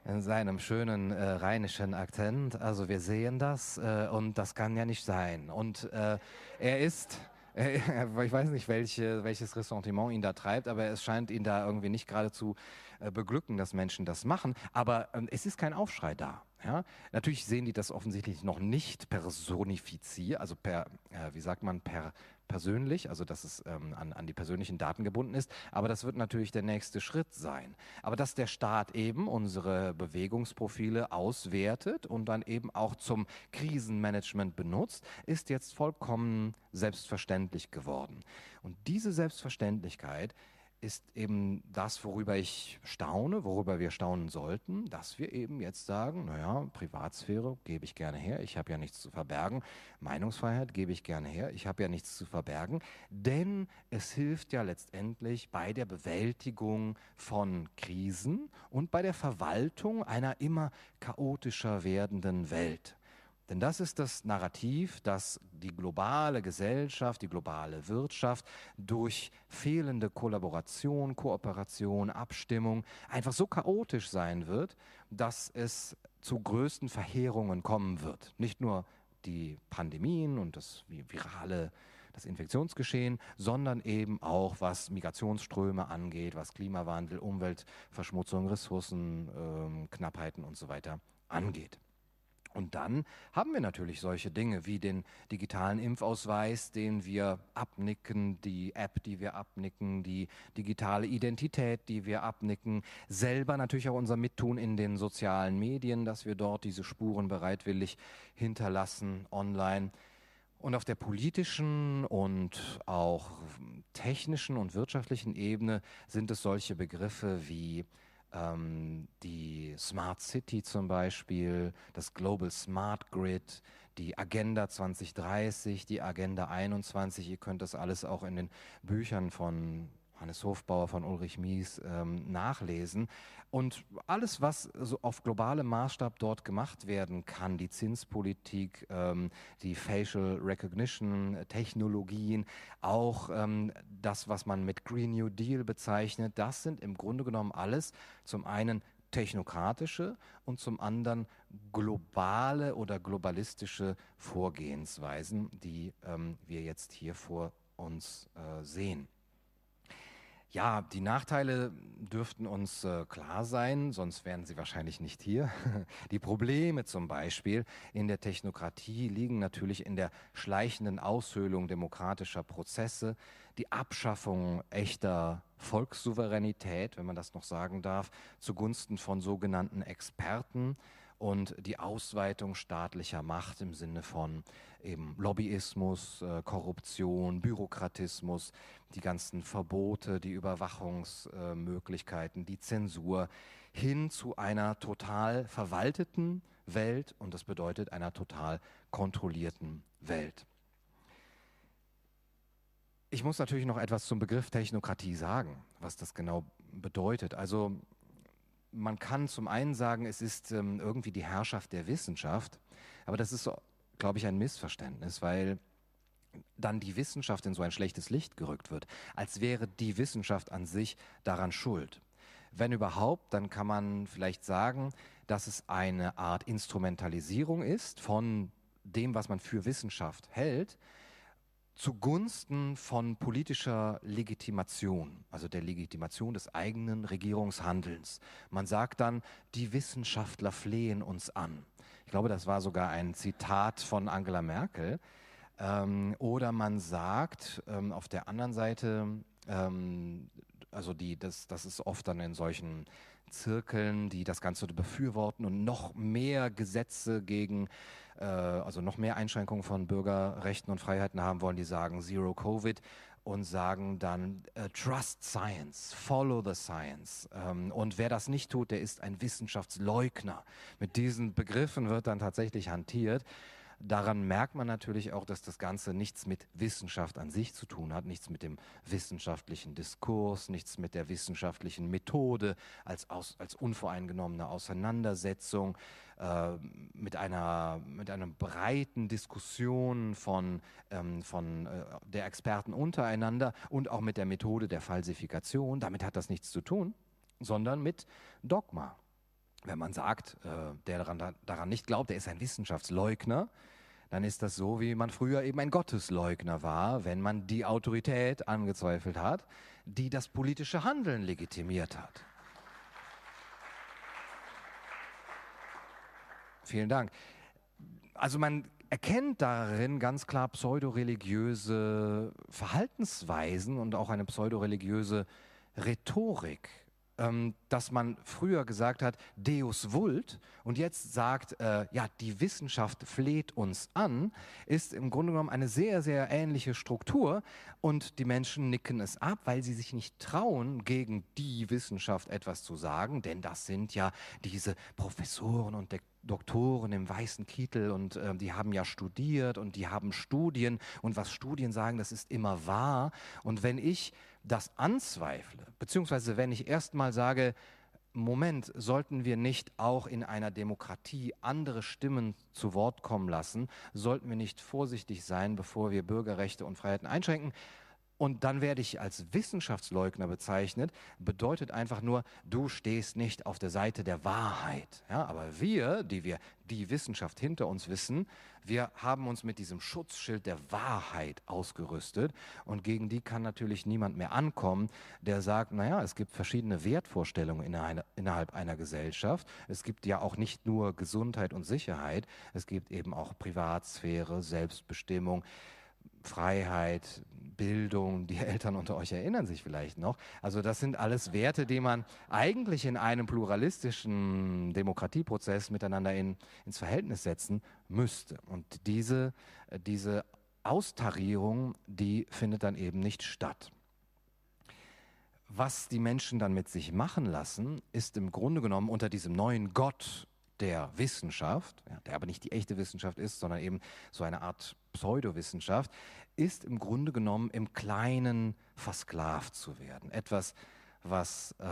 in seinem schönen äh, rheinischen Akzent. Also wir sehen das äh, und das kann ja nicht sein. Und äh, er ist ich weiß nicht, welche, welches Ressentiment ihn da treibt, aber es scheint ihn da irgendwie nicht gerade zu äh, beglücken, dass Menschen das machen. Aber ähm, es ist kein Aufschrei da. Ja? Natürlich sehen die das offensichtlich noch nicht personifiziert, also per, äh, wie sagt man, per persönlich, also dass es ähm, an, an die persönlichen Daten gebunden ist. Aber das wird natürlich der nächste Schritt sein. Aber dass der Staat eben unsere Bewegungsprofile auswertet und dann eben auch zum Krisenmanagement benutzt, ist jetzt vollkommen selbstverständlich geworden. Und diese Selbstverständlichkeit ist eben das, worüber ich staune, worüber wir staunen sollten, dass wir eben jetzt sagen, naja, Privatsphäre gebe ich gerne her, ich habe ja nichts zu verbergen, Meinungsfreiheit gebe ich gerne her, ich habe ja nichts zu verbergen, denn es hilft ja letztendlich bei der Bewältigung von Krisen und bei der Verwaltung einer immer chaotischer werdenden Welt. Denn das ist das Narrativ, dass die globale Gesellschaft, die globale Wirtschaft durch fehlende Kollaboration, Kooperation, Abstimmung einfach so chaotisch sein wird, dass es zu größten Verheerungen kommen wird. Nicht nur die Pandemien und das virale das Infektionsgeschehen, sondern eben auch was Migrationsströme angeht, was Klimawandel, Umweltverschmutzung, Ressourcenknappheiten ähm, und so weiter angeht. Und dann haben wir natürlich solche Dinge wie den digitalen Impfausweis, den wir abnicken, die App, die wir abnicken, die digitale Identität, die wir abnicken, selber natürlich auch unser Mittun in den sozialen Medien, dass wir dort diese Spuren bereitwillig hinterlassen online. Und auf der politischen und auch technischen und wirtschaftlichen Ebene sind es solche Begriffe wie ähm, die Smart City zum Beispiel, das Global Smart Grid, die Agenda 2030, die Agenda 21. Ihr könnt das alles auch in den Büchern von Hannes Hofbauer von Ulrich Mies ähm, nachlesen. Und alles, was so auf globalem Maßstab dort gemacht werden kann, die Zinspolitik, ähm, die Facial Recognition Technologien, auch ähm, das, was man mit Green New Deal bezeichnet, das sind im Grunde genommen alles zum einen technokratische und zum anderen globale oder globalistische Vorgehensweisen, die ähm, wir jetzt hier vor uns äh, sehen. Ja, die Nachteile dürften uns äh, klar sein, sonst wären sie wahrscheinlich nicht hier. Die Probleme zum Beispiel in der Technokratie liegen natürlich in der schleichenden Aushöhlung demokratischer Prozesse, die Abschaffung echter Volkssouveränität, wenn man das noch sagen darf, zugunsten von sogenannten Experten und die Ausweitung staatlicher Macht im Sinne von eben Lobbyismus, äh, Korruption, Bürokratismus, die ganzen Verbote, die Überwachungsmöglichkeiten, die Zensur hin zu einer total verwalteten Welt und das bedeutet einer total kontrollierten Welt. Ich muss natürlich noch etwas zum Begriff Technokratie sagen, was das genau bedeutet. Also man kann zum einen sagen, es ist ähm, irgendwie die Herrschaft der Wissenschaft, aber das ist, glaube ich, ein Missverständnis, weil dann die Wissenschaft in so ein schlechtes Licht gerückt wird, als wäre die Wissenschaft an sich daran schuld. Wenn überhaupt, dann kann man vielleicht sagen, dass es eine Art Instrumentalisierung ist von dem, was man für Wissenschaft hält, zugunsten von politischer Legitimation, also der Legitimation des eigenen Regierungshandelns. Man sagt dann, die Wissenschaftler flehen uns an. Ich glaube, das war sogar ein Zitat von Angela Merkel. Ähm, oder man sagt ähm, auf der anderen Seite, ähm, also die, das, das ist oft dann in solchen Zirkeln, die das Ganze befürworten und noch mehr Gesetze gegen, äh, also noch mehr Einschränkungen von Bürgerrechten und Freiheiten haben wollen, die sagen Zero Covid und sagen dann äh, Trust Science, Follow the Science. Ähm, und wer das nicht tut, der ist ein Wissenschaftsleugner. Mit diesen Begriffen wird dann tatsächlich hantiert. Daran merkt man natürlich auch, dass das Ganze nichts mit Wissenschaft an sich zu tun hat, nichts mit dem wissenschaftlichen Diskurs, nichts mit der wissenschaftlichen Methode als, aus, als unvoreingenommene Auseinandersetzung, äh, mit, einer, mit einer breiten Diskussion von, ähm, von äh, der Experten untereinander und auch mit der Methode der Falsifikation. Damit hat das nichts zu tun, sondern mit Dogma. Wenn man sagt, äh, der daran, daran nicht glaubt, der ist ein Wissenschaftsleugner, dann ist das so, wie man früher eben ein Gottesleugner war, wenn man die Autorität angezweifelt hat, die das politische Handeln legitimiert hat. Vielen Dank. Also man erkennt darin ganz klar pseudoreligiöse Verhaltensweisen und auch eine pseudoreligiöse Rhetorik dass man früher gesagt hat, Deus vult und jetzt sagt, äh, ja, die Wissenschaft fleht uns an, ist im Grunde genommen eine sehr, sehr ähnliche Struktur und die Menschen nicken es ab, weil sie sich nicht trauen, gegen die Wissenschaft etwas zu sagen, denn das sind ja diese Professoren und Doktoren im weißen Kittel und äh, die haben ja studiert und die haben Studien und was Studien sagen, das ist immer wahr. Und wenn ich das anzweifle, beziehungsweise wenn ich erstmal sage, Moment, sollten wir nicht auch in einer Demokratie andere Stimmen zu Wort kommen lassen? Sollten wir nicht vorsichtig sein, bevor wir Bürgerrechte und Freiheiten einschränken? Und dann werde ich als Wissenschaftsleugner bezeichnet, bedeutet einfach nur, du stehst nicht auf der Seite der Wahrheit. Ja, aber wir, die wir die Wissenschaft hinter uns wissen, wir haben uns mit diesem Schutzschild der Wahrheit ausgerüstet und gegen die kann natürlich niemand mehr ankommen, der sagt, naja, es gibt verschiedene Wertvorstellungen innerhalb einer Gesellschaft. Es gibt ja auch nicht nur Gesundheit und Sicherheit, es gibt eben auch Privatsphäre, Selbstbestimmung. Freiheit, Bildung, die Eltern unter euch erinnern sich vielleicht noch. Also das sind alles Werte, die man eigentlich in einem pluralistischen Demokratieprozess miteinander in, ins Verhältnis setzen müsste. Und diese, diese Austarierung, die findet dann eben nicht statt. Was die Menschen dann mit sich machen lassen, ist im Grunde genommen unter diesem neuen Gott der Wissenschaft, ja, der aber nicht die echte Wissenschaft ist, sondern eben so eine Art Pseudowissenschaft, ist im Grunde genommen im Kleinen versklavt zu werden. Etwas, was äh,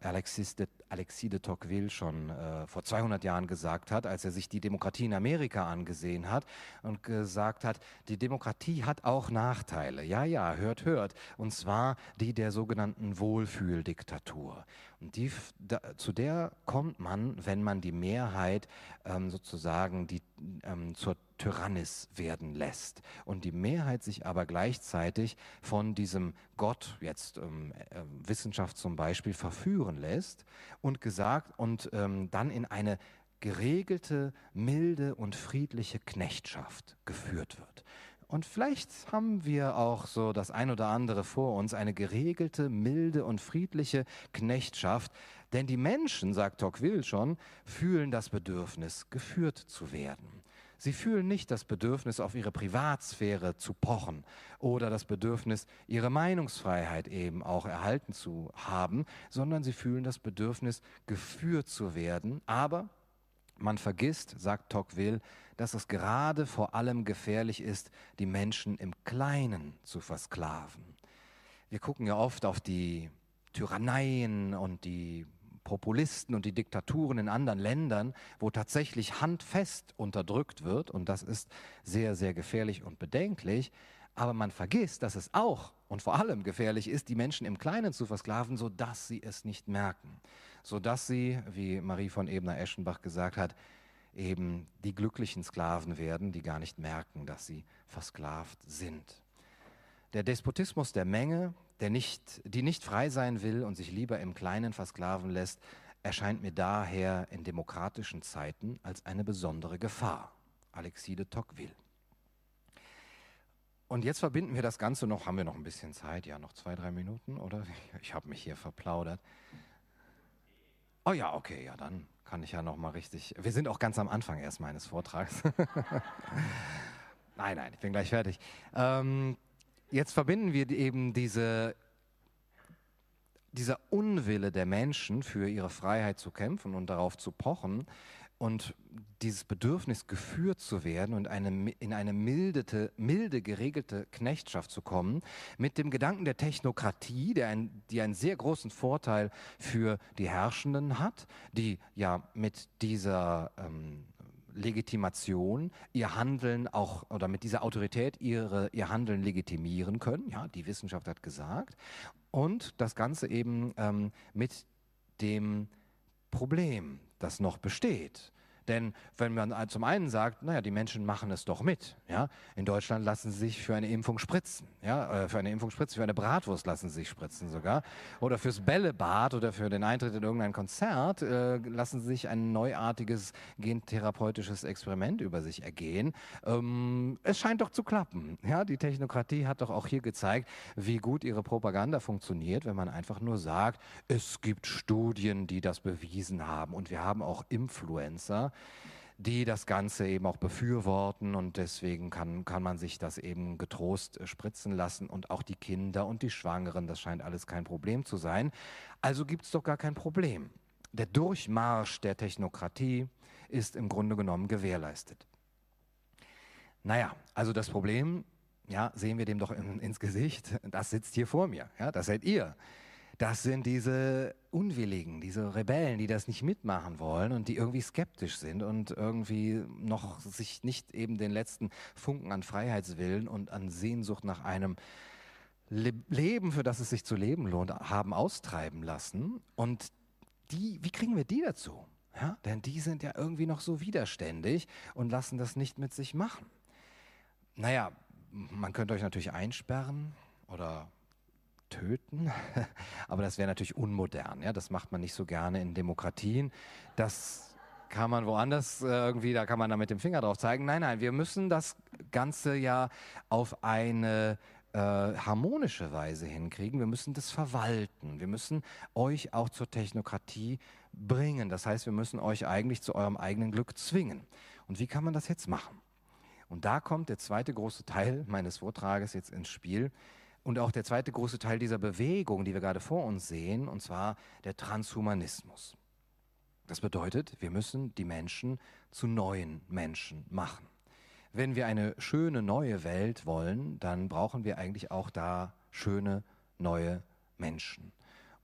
Alexis de, Alexis de Tocqueville schon äh, vor 200 Jahren gesagt hat, als er sich die Demokratie in Amerika angesehen hat und gesagt hat, die Demokratie hat auch Nachteile. Ja, ja, hört, hört. Und zwar die der sogenannten Wohlfühldiktatur. Und die, da, zu der kommt man, wenn man die Mehrheit ähm, sozusagen die, ähm, zur Tyrannis werden lässt. Und die Mehrheit sich aber gleichzeitig von diesem Gott, jetzt ähm, äh, Wissenschaft zum Beispiel, verführen lässt und gesagt und ähm, dann in eine geregelte, milde und friedliche Knechtschaft geführt wird. Und vielleicht haben wir auch so das ein oder andere vor uns, eine geregelte, milde und friedliche Knechtschaft. Denn die Menschen, sagt Tocqueville schon, fühlen das Bedürfnis, geführt zu werden. Sie fühlen nicht das Bedürfnis, auf ihre Privatsphäre zu pochen oder das Bedürfnis, ihre Meinungsfreiheit eben auch erhalten zu haben, sondern sie fühlen das Bedürfnis, geführt zu werden, aber man vergisst, sagt Tocqueville, dass es gerade vor allem gefährlich ist, die Menschen im Kleinen zu versklaven. Wir gucken ja oft auf die Tyranneien und die Populisten und die Diktaturen in anderen Ländern, wo tatsächlich handfest unterdrückt wird, und das ist sehr, sehr gefährlich und bedenklich. Aber man vergisst, dass es auch und vor allem gefährlich ist, die Menschen im Kleinen zu versklaven, sodass sie es nicht merken. Sodass sie, wie Marie von Ebner-Eschenbach gesagt hat, eben die glücklichen Sklaven werden, die gar nicht merken, dass sie versklavt sind. Der Despotismus der Menge, der nicht, die nicht frei sein will und sich lieber im Kleinen versklaven lässt, erscheint mir daher in demokratischen Zeiten als eine besondere Gefahr. Alexis de Tocqueville. und jetzt verbinden wir das Ganze noch, haben wir noch ein bisschen Zeit? Ja, noch zwei, drei Minuten, oder? Ich habe mich hier verplaudert. Oh ja, okay, ja, dann kann ich ja noch mal richtig. Wir sind auch ganz am Anfang erst meines Vortrags. nein, nein, ich bin gleich fertig. Ähm, jetzt verbinden wir eben diese dieser Unwille der Menschen, für ihre Freiheit zu kämpfen und darauf zu pochen, und dieses Bedürfnis, geführt zu werden und eine, in eine mildete, milde, geregelte Knechtschaft zu kommen, mit dem Gedanken der Technokratie, der ein, die einen sehr großen Vorteil für die Herrschenden hat, die ja mit dieser ähm, Legitimation ihr Handeln auch oder mit dieser Autorität ihre, ihr Handeln legitimieren können. Ja, die Wissenschaft hat gesagt. Und das Ganze eben ähm, mit dem Problem, das noch besteht. Denn wenn man zum einen sagt, naja, die Menschen machen es doch mit, ja, in Deutschland lassen sie sich für eine Impfung spritzen, ja, äh, für eine Impfung spritzen, für eine Bratwurst lassen sie sich spritzen sogar, oder fürs Bällebad oder für den Eintritt in irgendein Konzert äh, lassen sie sich ein neuartiges gentherapeutisches Experiment über sich ergehen. Ähm, es scheint doch zu klappen, ja, die Technokratie hat doch auch hier gezeigt, wie gut ihre Propaganda funktioniert, wenn man einfach nur sagt, es gibt Studien, die das bewiesen haben. Und wir haben auch Influencer, die das Ganze eben auch befürworten und deswegen kann, kann man sich das eben getrost äh, spritzen lassen und auch die Kinder und die Schwangeren, das scheint alles kein Problem zu sein. Also gibt es doch gar kein Problem. Der Durchmarsch der Technokratie ist im Grunde genommen gewährleistet. Naja, also das Problem, ja, sehen wir dem doch in, ins Gesicht, das sitzt hier vor mir, ja, das seid ihr das sind diese Unwilligen, diese Rebellen, die das nicht mitmachen wollen und die irgendwie skeptisch sind und irgendwie noch sich nicht eben den letzten Funken an Freiheitswillen und an Sehnsucht nach einem Le Leben, für das es sich zu leben lohnt, haben austreiben lassen. Und die, wie kriegen wir die dazu? Ja, denn die sind ja irgendwie noch so widerständig und lassen das nicht mit sich machen. Naja, man könnte euch natürlich einsperren oder töten. Aber das wäre natürlich unmodern. Ja? Das macht man nicht so gerne in Demokratien. Das kann man woanders äh, irgendwie, da kann man da mit dem Finger drauf zeigen. Nein, nein, wir müssen das Ganze ja auf eine äh, harmonische Weise hinkriegen. Wir müssen das verwalten. Wir müssen euch auch zur Technokratie bringen. Das heißt, wir müssen euch eigentlich zu eurem eigenen Glück zwingen. Und wie kann man das jetzt machen? Und da kommt der zweite große Teil meines Vortrages jetzt ins Spiel. Und auch der zweite große Teil dieser Bewegung, die wir gerade vor uns sehen, und zwar der Transhumanismus. Das bedeutet, wir müssen die Menschen zu neuen Menschen machen. Wenn wir eine schöne neue Welt wollen, dann brauchen wir eigentlich auch da schöne neue Menschen.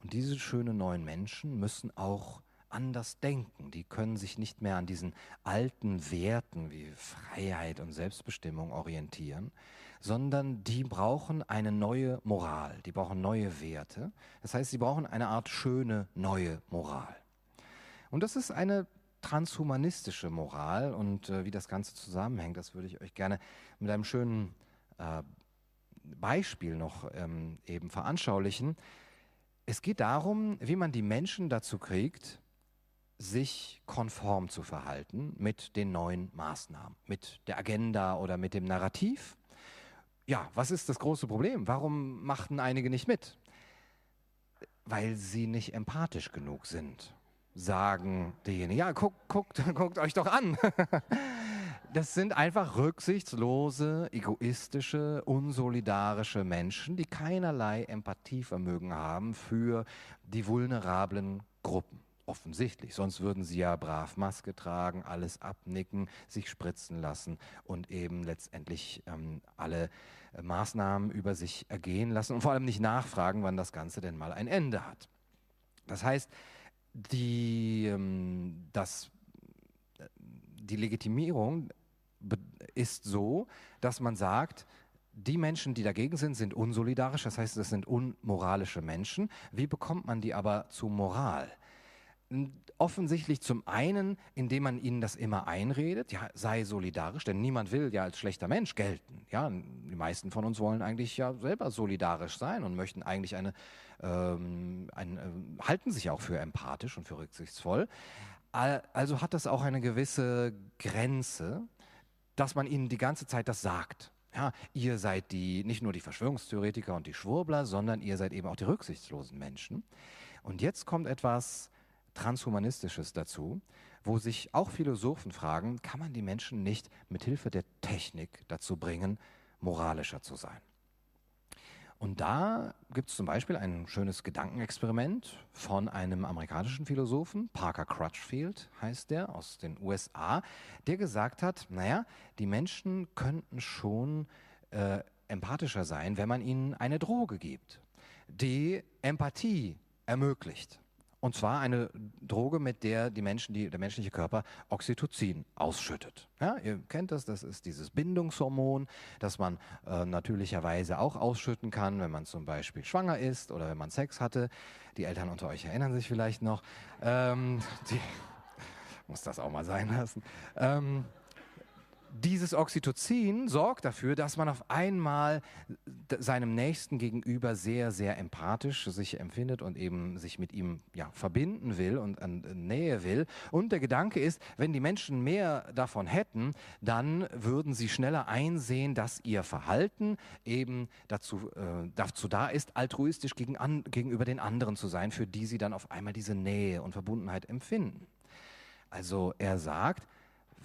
Und diese schönen neuen Menschen müssen auch anders denken. Die können sich nicht mehr an diesen alten Werten wie Freiheit und Selbstbestimmung orientieren, sondern die brauchen eine neue Moral, die brauchen neue Werte. Das heißt, sie brauchen eine Art schöne neue Moral. Und das ist eine transhumanistische Moral und äh, wie das Ganze zusammenhängt, das würde ich euch gerne mit einem schönen äh, Beispiel noch ähm, eben veranschaulichen. Es geht darum, wie man die Menschen dazu kriegt, sich konform zu verhalten mit den neuen Maßnahmen, mit der Agenda oder mit dem Narrativ ja, was ist das große Problem? Warum machten einige nicht mit? Weil sie nicht empathisch genug sind, sagen diejenigen. Ja, guckt, guckt, guckt euch doch an. Das sind einfach rücksichtslose, egoistische, unsolidarische Menschen, die keinerlei Empathievermögen haben für die vulnerablen Gruppen. Offensichtlich, sonst würden sie ja brav Maske tragen, alles abnicken, sich spritzen lassen und eben letztendlich ähm, alle äh, Maßnahmen über sich ergehen lassen und vor allem nicht nachfragen, wann das Ganze denn mal ein Ende hat. Das heißt, die, ähm, das, äh, die Legitimierung ist so, dass man sagt, die Menschen, die dagegen sind, sind unsolidarisch, das heißt, es sind unmoralische Menschen. Wie bekommt man die aber zu Moral? Offensichtlich zum einen, indem man ihnen das immer einredet, ja, sei solidarisch, denn niemand will ja als schlechter Mensch gelten. Ja, die meisten von uns wollen eigentlich ja selber solidarisch sein und möchten eigentlich eine, ähm, ein, äh, halten sich auch für empathisch und für rücksichtsvoll. Also hat das auch eine gewisse Grenze, dass man ihnen die ganze Zeit das sagt. Ja, ihr seid die, nicht nur die Verschwörungstheoretiker und die Schwurbler, sondern ihr seid eben auch die rücksichtslosen Menschen. Und jetzt kommt etwas Transhumanistisches dazu, wo sich auch Philosophen fragen, kann man die Menschen nicht mit Hilfe der Technik dazu bringen, moralischer zu sein? Und da gibt es zum Beispiel ein schönes Gedankenexperiment von einem amerikanischen Philosophen, Parker Crutchfield heißt der, aus den USA, der gesagt hat, naja, die Menschen könnten schon äh, empathischer sein, wenn man ihnen eine Droge gibt, die Empathie ermöglicht. Und zwar eine Droge, mit der die Menschen, die, der menschliche Körper Oxytocin ausschüttet. Ja, ihr kennt das, das ist dieses Bindungshormon, das man äh, natürlicherweise auch ausschütten kann, wenn man zum Beispiel schwanger ist oder wenn man Sex hatte. Die Eltern unter euch erinnern sich vielleicht noch. Ähm, die, muss das auch mal sein lassen. Ähm, dieses Oxytocin sorgt dafür, dass man auf einmal seinem Nächsten gegenüber sehr, sehr empathisch sich empfindet und eben sich mit ihm ja, verbinden will und an Nähe will. Und der Gedanke ist, wenn die Menschen mehr davon hätten, dann würden sie schneller einsehen, dass ihr Verhalten eben dazu, äh, dazu da ist, altruistisch gegen an, gegenüber den anderen zu sein, für die sie dann auf einmal diese Nähe und Verbundenheit empfinden. Also er sagt,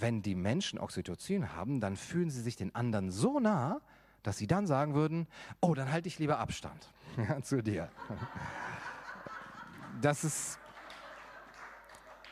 wenn die Menschen Oxytocin haben, dann fühlen sie sich den anderen so nah, dass sie dann sagen würden, oh, dann halte ich lieber Abstand zu dir. Das ist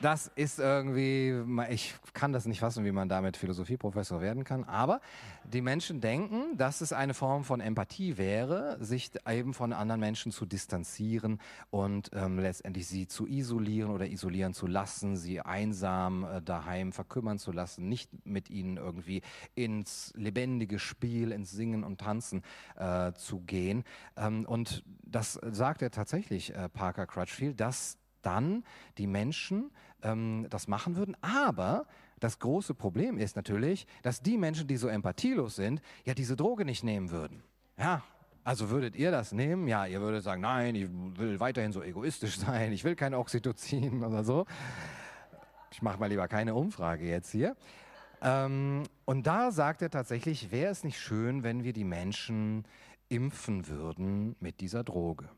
das ist irgendwie, ich kann das nicht fassen, wie man damit Philosophieprofessor werden kann, aber die Menschen denken, dass es eine Form von Empathie wäre, sich eben von anderen Menschen zu distanzieren und ähm, letztendlich sie zu isolieren oder isolieren zu lassen, sie einsam äh, daheim verkümmern zu lassen, nicht mit ihnen irgendwie ins lebendige Spiel, ins Singen und Tanzen äh, zu gehen. Ähm, und das sagt er tatsächlich, äh, Parker Crutchfield, dass dann die Menschen ähm, das machen würden. Aber das große Problem ist natürlich, dass die Menschen, die so empathielos sind, ja diese Droge nicht nehmen würden. Ja, also würdet ihr das nehmen? Ja, ihr würdet sagen, nein, ich will weiterhin so egoistisch sein, ich will kein Oxytocin oder so. Ich mache mal lieber keine Umfrage jetzt hier. Ähm, und da sagt er tatsächlich, wäre es nicht schön, wenn wir die Menschen impfen würden mit dieser Droge.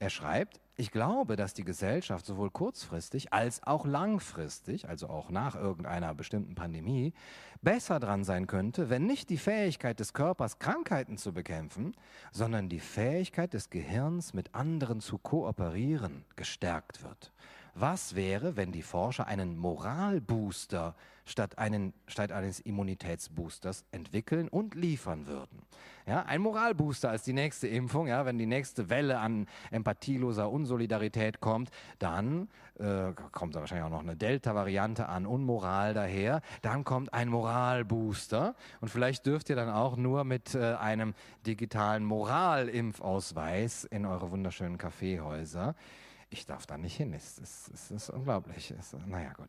Er schreibt, ich glaube, dass die Gesellschaft sowohl kurzfristig als auch langfristig, also auch nach irgendeiner bestimmten Pandemie, besser dran sein könnte, wenn nicht die Fähigkeit des Körpers, Krankheiten zu bekämpfen, sondern die Fähigkeit des Gehirns, mit anderen zu kooperieren, gestärkt wird. Was wäre, wenn die Forscher einen Moralbooster statt, einen, statt eines Immunitätsboosters entwickeln und liefern würden? Ja, ein Moralbooster als die nächste Impfung, ja, wenn die nächste Welle an empathieloser Unsolidarität kommt, dann äh, kommt da wahrscheinlich auch noch eine Delta-Variante an Unmoral daher, dann kommt ein Moralbooster und vielleicht dürft ihr dann auch nur mit äh, einem digitalen Moralimpfausweis in eure wunderschönen Kaffeehäuser ich darf da nicht hin. Es, es, es ist unglaublich. Es, naja, gut.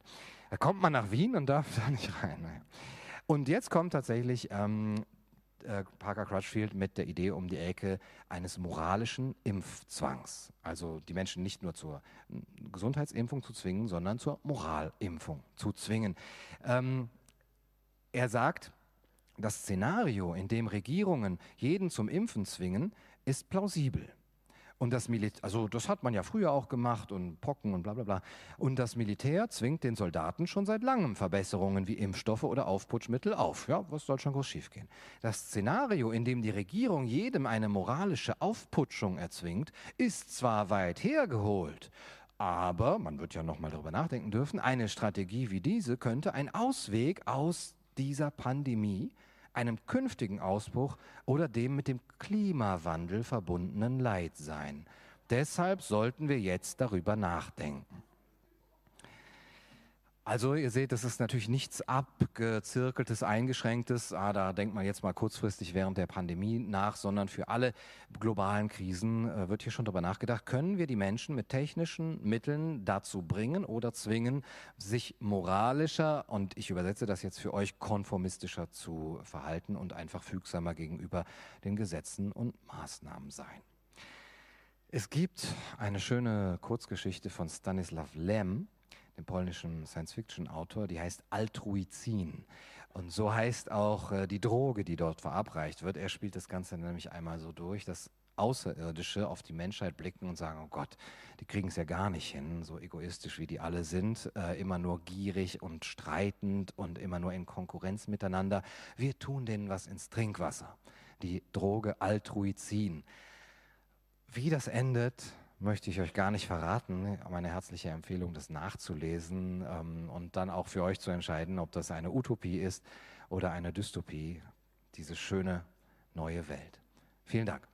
Da kommt man nach Wien und darf da nicht rein. Naja. Und jetzt kommt tatsächlich ähm, äh, Parker Crutchfield mit der Idee um die Ecke eines moralischen Impfzwangs. Also die Menschen nicht nur zur Gesundheitsimpfung zu zwingen, sondern zur Moralimpfung zu zwingen. Ähm, er sagt, das Szenario, in dem Regierungen jeden zum Impfen zwingen, ist plausibel. Und das Militär, also das hat man ja früher auch gemacht und Pocken und bla bla bla. Und das Militär zwingt den Soldaten schon seit langem Verbesserungen wie Impfstoffe oder Aufputschmittel auf. Ja, was soll schon groß schiefgehen? Das Szenario, in dem die Regierung jedem eine moralische Aufputschung erzwingt, ist zwar weit hergeholt, aber man wird ja noch mal darüber nachdenken dürfen, eine Strategie wie diese könnte ein Ausweg aus dieser Pandemie einem künftigen Ausbruch oder dem mit dem Klimawandel verbundenen Leid sein. Deshalb sollten wir jetzt darüber nachdenken. Also ihr seht, das ist natürlich nichts abgezirkeltes, eingeschränktes, ah, da denkt man jetzt mal kurzfristig während der Pandemie nach, sondern für alle globalen Krisen äh, wird hier schon darüber nachgedacht, können wir die Menschen mit technischen Mitteln dazu bringen oder zwingen, sich moralischer und ich übersetze das jetzt für euch konformistischer zu verhalten und einfach fügsamer gegenüber den Gesetzen und Maßnahmen sein. Es gibt eine schöne Kurzgeschichte von Stanislav Lem, dem polnischen Science-Fiction-Autor, die heißt Altruizin. Und so heißt auch äh, die Droge, die dort verabreicht wird. Er spielt das Ganze nämlich einmal so durch, dass Außerirdische auf die Menschheit blicken und sagen, oh Gott, die kriegen es ja gar nicht hin, so egoistisch wie die alle sind, äh, immer nur gierig und streitend und immer nur in Konkurrenz miteinander. Wir tun denen was ins Trinkwasser. Die Droge Altruizin. Wie das endet, möchte ich euch gar nicht verraten. Meine herzliche Empfehlung, das nachzulesen ähm, und dann auch für euch zu entscheiden, ob das eine Utopie ist oder eine Dystopie, diese schöne neue Welt. Vielen Dank.